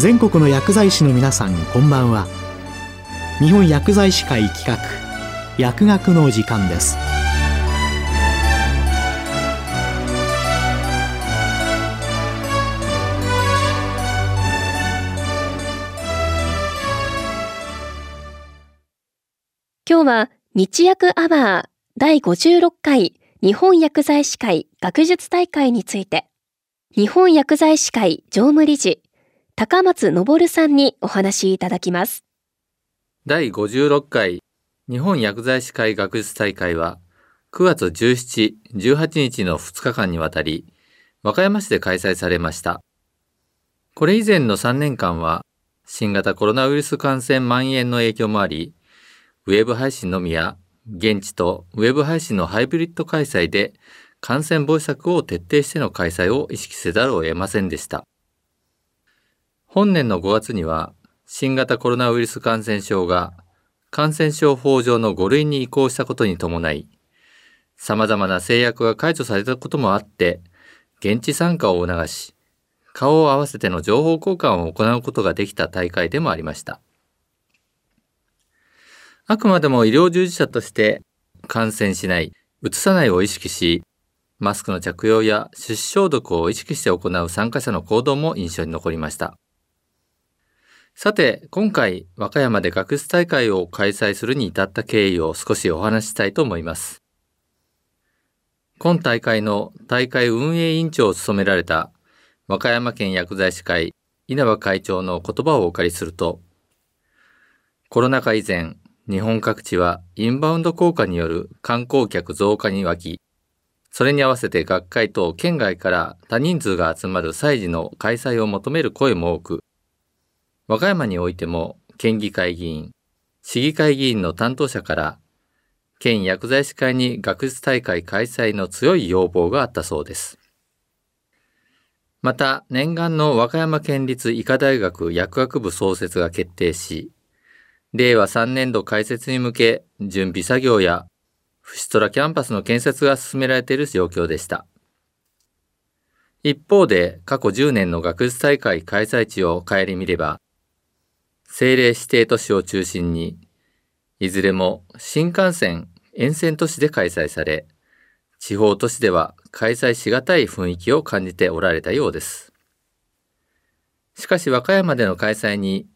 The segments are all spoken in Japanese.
全国の薬剤師の皆さんこんばんは。日本薬剤師会企画薬学の時間です。今日は日薬アワー第56回日本薬剤師会学術大会について。日本薬剤師会常務理事高松昇さんにお話いただきます第56回日本薬剤師会学術大会は9月17、18日の2日間にわたり和歌山市で開催されました。これ以前の3年間は新型コロナウイルス感染蔓延の影響もあり、ウェブ配信のみや現地とウェブ配信のハイブリッド開催で感染防止策を徹底しての開催を意識せざるを得ませんでした。本年の5月には新型コロナウイルス感染症が感染症法上の5類に移行したことに伴い、様々な制約が解除されたこともあって、現地参加を促し、顔を合わせての情報交換を行うことができた大会でもありました。あくまでも医療従事者として感染しない、うつさないを意識し、マスクの着用や手指消毒を意識して行う参加者の行動も印象に残りました。さて、今回、和歌山で学術大会を開催するに至った経緯を少しお話ししたいと思います。今大会の大会運営委員長を務められた和歌山県薬剤師会稲葉会長の言葉をお借りすると、コロナ禍以前、日本各地はインバウンド効果による観光客増加に沸き、それに合わせて学会と県外から多人数が集まる祭事の開催を求める声も多く、和歌山においても県議会議員、市議会議員の担当者から県薬剤師会に学術大会開催の強い要望があったそうです。また、念願の和歌山県立医科大学薬学部創設が決定し、令和3年度開設に向け準備作業やフシトラキャンパスの建設が進められている状況でした。一方で過去10年の学術大会開催地を顧みれば、政令指定都市を中心に、いずれも新幹線沿線都市で開催され、地方都市では開催しがたい雰囲気を感じておられたようです。しかし和歌山での開催に、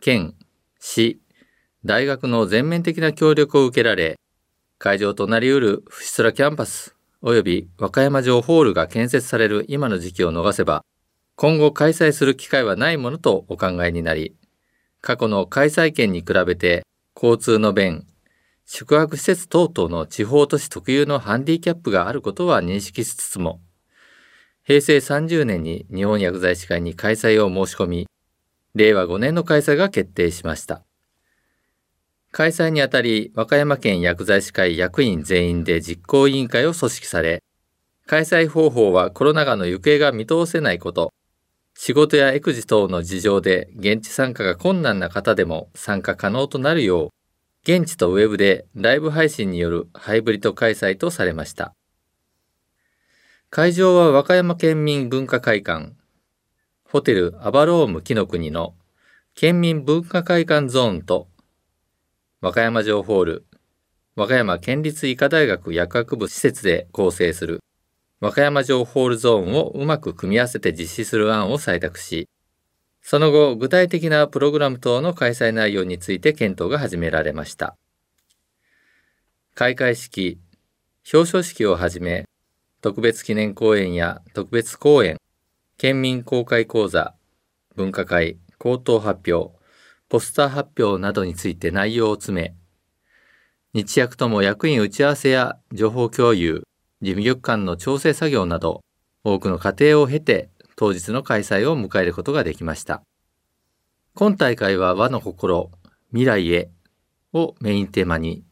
県、市、大学の全面的な協力を受けられ、会場となりうるフシスラキャンパス及び和歌山城ホールが建設される今の時期を逃せば、今後開催する機会はないものとお考えになり、過去の開催県に比べて交通の便、宿泊施設等々の地方都市特有のハンディキャップがあることは認識しつつも、平成30年に日本薬剤師会に開催を申し込み、令和5年の開催が決定しました。開催にあたり、和歌山県薬剤師会役員全員で実行委員会を組織され、開催方法はコロナ禍の行方が見通せないこと、仕事や育児等の事情で現地参加が困難な方でも参加可能となるよう、現地とウェブでライブ配信によるハイブリッド開催とされました。会場は和歌山県民文化会館、ホテルアバローム木の国の県民文化会館ゾーンと、和歌山城ホール、和歌山県立医科大学薬学部施設で構成する。和歌山城ホールゾーンをうまく組み合わせて実施する案を採択し、その後、具体的なプログラム等の開催内容について検討が始められました。開会式、表彰式をはじめ、特別記念講演や特別講演、県民公開講座、分科会、口頭発表、ポスター発表などについて内容を詰め、日役とも役員打ち合わせや情報共有、事務局間の調整作業など、多くの過程を経て当日の開催を迎えることができました。今大会は和の心、未来へをメインテーマに、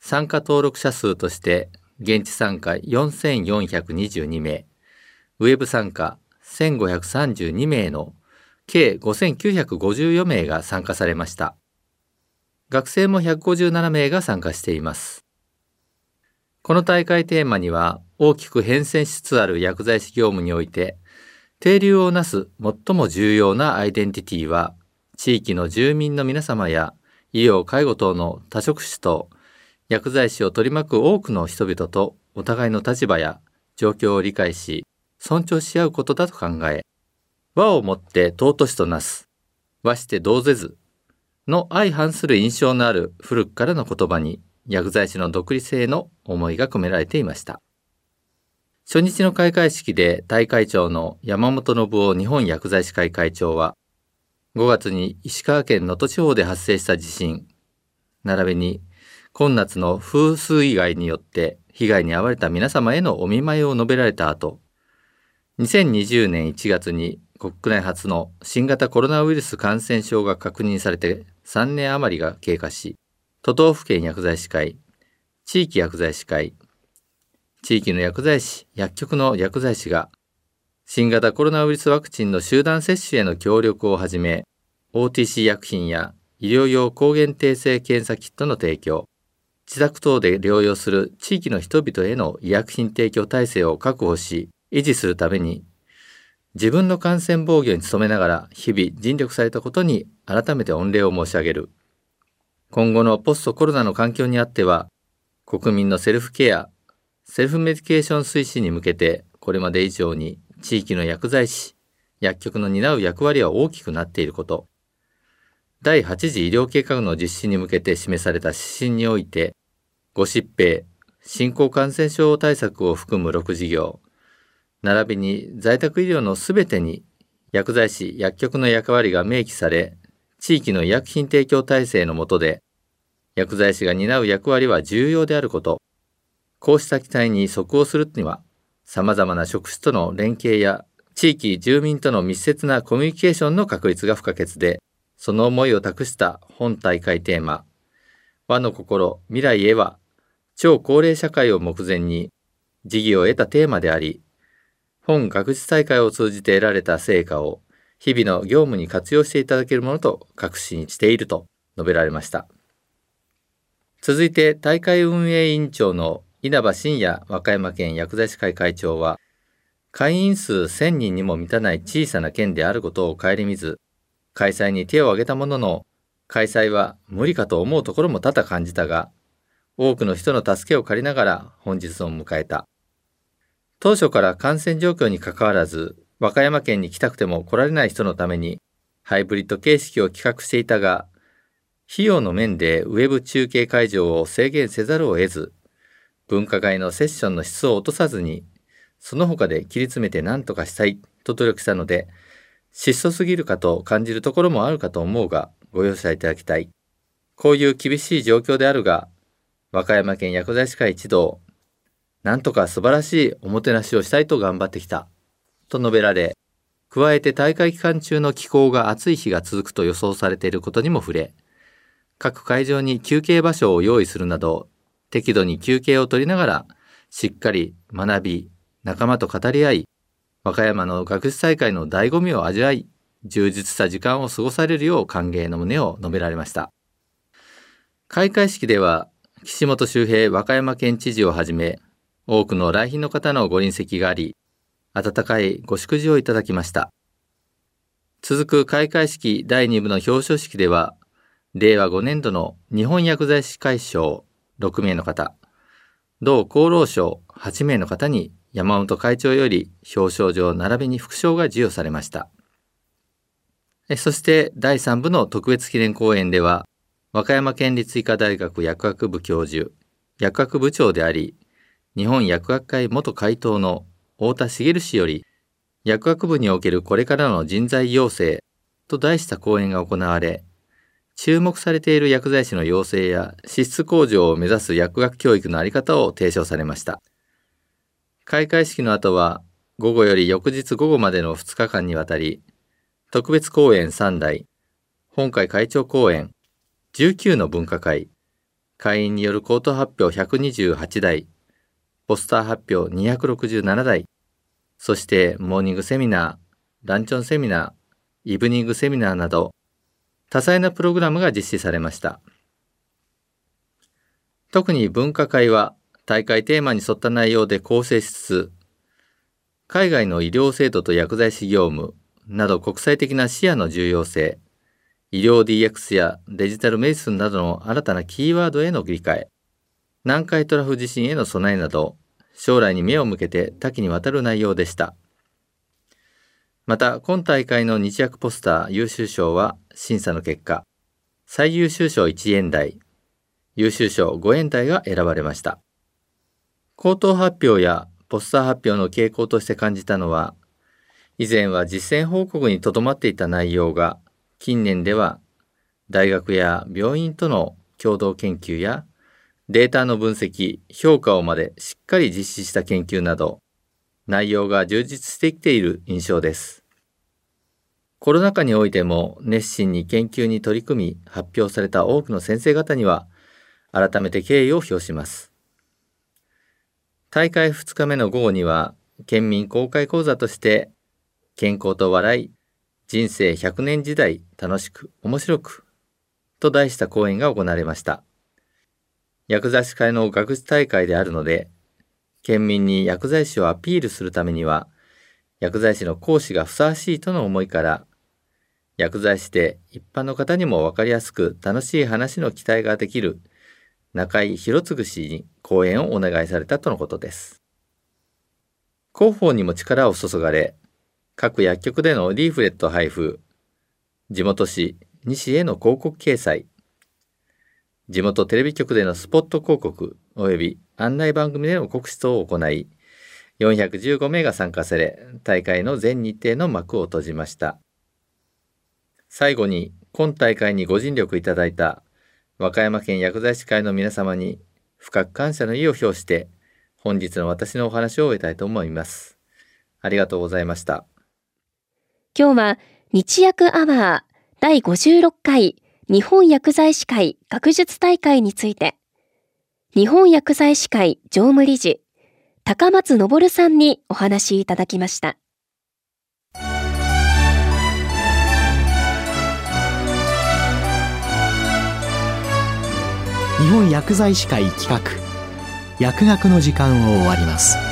参加登録者数として現地参加4422名、ウェブ参加1532名の計5954名が参加されました。学生も157名が参加しています。この大会テーマには大きく変遷しつつある薬剤師業務において停留をなす最も重要なアイデンティティは、地域の住民の皆様や医療・介護等の多職種と薬剤師を取り巻く多くの人々とお互いの立場や状況を理解し、尊重し合うことだと考え、和をもって尊しとなす、和して同ぜずの相反する印象のある古くからの言葉に薬剤師の独立性の思いが込められていました。初日の開会式で大会長の山本信夫日本薬剤師会会長は、5月に石川県能登地方で発生した地震、並びに今夏の風水害によって被害に遭われた皆様へのお見舞いを述べられた後、2020年1月に国内初の新型コロナウイルス感染症が確認されて3年余りが経過し、都道府県薬剤師会、地域薬剤師会、地域の薬剤師、薬局の薬剤師が、新型コロナウイルスワクチンの集団接種への協力をはじめ、OTC 薬品や医療用抗原定性検査キットの提供、自宅等で療養する地域の人々への医薬品提供体制を確保し、維持するために自分の感染防御に努めながら日々尽力されたことに改めて御礼を申し上げる。今後のポストコロナの環境にあっては、国民のセルフケア、セルフメディケーション推進に向けて、これまで以上に地域の薬剤師、薬局の担う役割は大きくなっていること、第8次医療計画の実施に向けて示された指針において、5疾病、新興感染症対策を含む6事業、並びに在宅医療のすべてに薬剤師、薬局の役割が明記され、地域の医薬品提供体制の下で、薬剤師が担う役割は重要であること、こうした期待に即応するには、様々な職種との連携や地域住民との密接なコミュニケーションの確立が不可欠で、その思いを託した本大会テーマ、和の心、未来へは、超高齢社会を目前に、事業を得たテーマであり、本学術大会を通じて得られた成果を日々の業務に活用していただけるものと確信していると述べられました。続いて大会運営委員長の稲葉真也和歌山県薬剤師会会長は、会員数1000人にも満たない小さな県であることを顧みず、開催に手を挙げたものの、開催は無理かと思うところも多々感じたが、多くの人の助けを借りながら本日を迎えた。当初から感染状況にかかわらず、和歌山県に来たくても来られない人のために、ハイブリッド形式を企画していたが、費用の面でウェブ中継会場を制限せざるを得ず、分科会のセッションの質を落とさずに、その他で切り詰めて何とかしたいと努力したので、質素すぎるかと感じるところもあるかと思うが、ご容赦いただきたい。こういう厳しい状況であるが、和歌山県薬剤師会一同、なんとか素晴らしいおもてなしをしたいと頑張ってきた。と述べられ、加えて大会期間中の気候が暑い日が続くと予想されていることにも触れ、各会場に休憩場所を用意するなど、適度に休憩を取りながら、しっかり学び、仲間と語り合い、和歌山の学術大会の醍醐味を味わい、充実した時間を過ごされるよう歓迎の旨を述べられました。開会式では、岸本周平和歌山県知事をはじめ、多くの来賓の方のご臨席があり、温かいご祝辞をいただきました。続く開会式第2部の表彰式では、令和5年度の日本薬剤師会賞6名の方、同厚労省8名の方に山本会長より表彰状並びに副賞が授与されました。そして第3部の特別記念講演では、和歌山県立医科大学薬学部教授、薬学部長であり、日本薬学会元会頭の太田茂氏より、薬学部におけるこれからの人材養成と題した講演が行われ、注目されている薬剤師の養成や資質向上を目指す薬学教育のあり方を提唱されました。開会式の後は、午後より翌日午後までの2日間にわたり、特別講演3台、本会会長講演、19の分科会、会員による口頭発表128台、ポスター発表267台、そしてモーニングセミナー、ランチョンセミナー、イブニングセミナーなど、多彩なプログラムが実施されました。特に分科会は大会テーマに沿った内容で構成しつつ、海外の医療制度と薬剤師業務など国際的な視野の重要性、医療 DX やデジタルメディスンなどの新たなキーワードへの理解、南海トラフ地震への備えなど、将来に目を向けて多岐にわたる内容でした。また、今大会の日薬ポスター優秀賞は審査の結果、最優秀賞1円台、優秀賞5円台が選ばれました。口頭発表やポスター発表の傾向として感じたのは、以前は実践報告にとどまっていた内容が、近年では大学や病院との共同研究やデータの分析、評価をまでしっかり実施した研究など、内容が充実してきている印象です。コロナ禍においても熱心に研究に取り組み発表された多くの先生方には、改めて敬意を表します。大会2日目の午後には、県民公開講座として、健康と笑い、人生100年時代楽しく面白くと題した講演が行われました。薬剤師会の学術大会であるので、県民に薬剤師をアピールするためには、薬剤師の講師がふさわしいとの思いから、薬剤師で一般の方にも分かりやすく楽しい話の期待ができる中井博次氏に講演をお願いされたとのことです。広報にも力を注がれ、各薬局でのリーフレット配布、地元紙、西への広告掲載、地元テレビ局でのスポット広告及び案内番組での告知等を行い、415名が参加され、大会の全日程の幕を閉じました。最後に、今大会にご尽力いただいた和歌山県薬剤師会の皆様に深く感謝の意を表して、本日の私のお話を終えたいと思います。ありがとうございました。今日は日薬アワー第56回日本薬剤師会学術大会について、日本薬剤師会常務理事、高松昇さんにお話しいただきました。日本薬剤師会企画薬学の時間を終わります。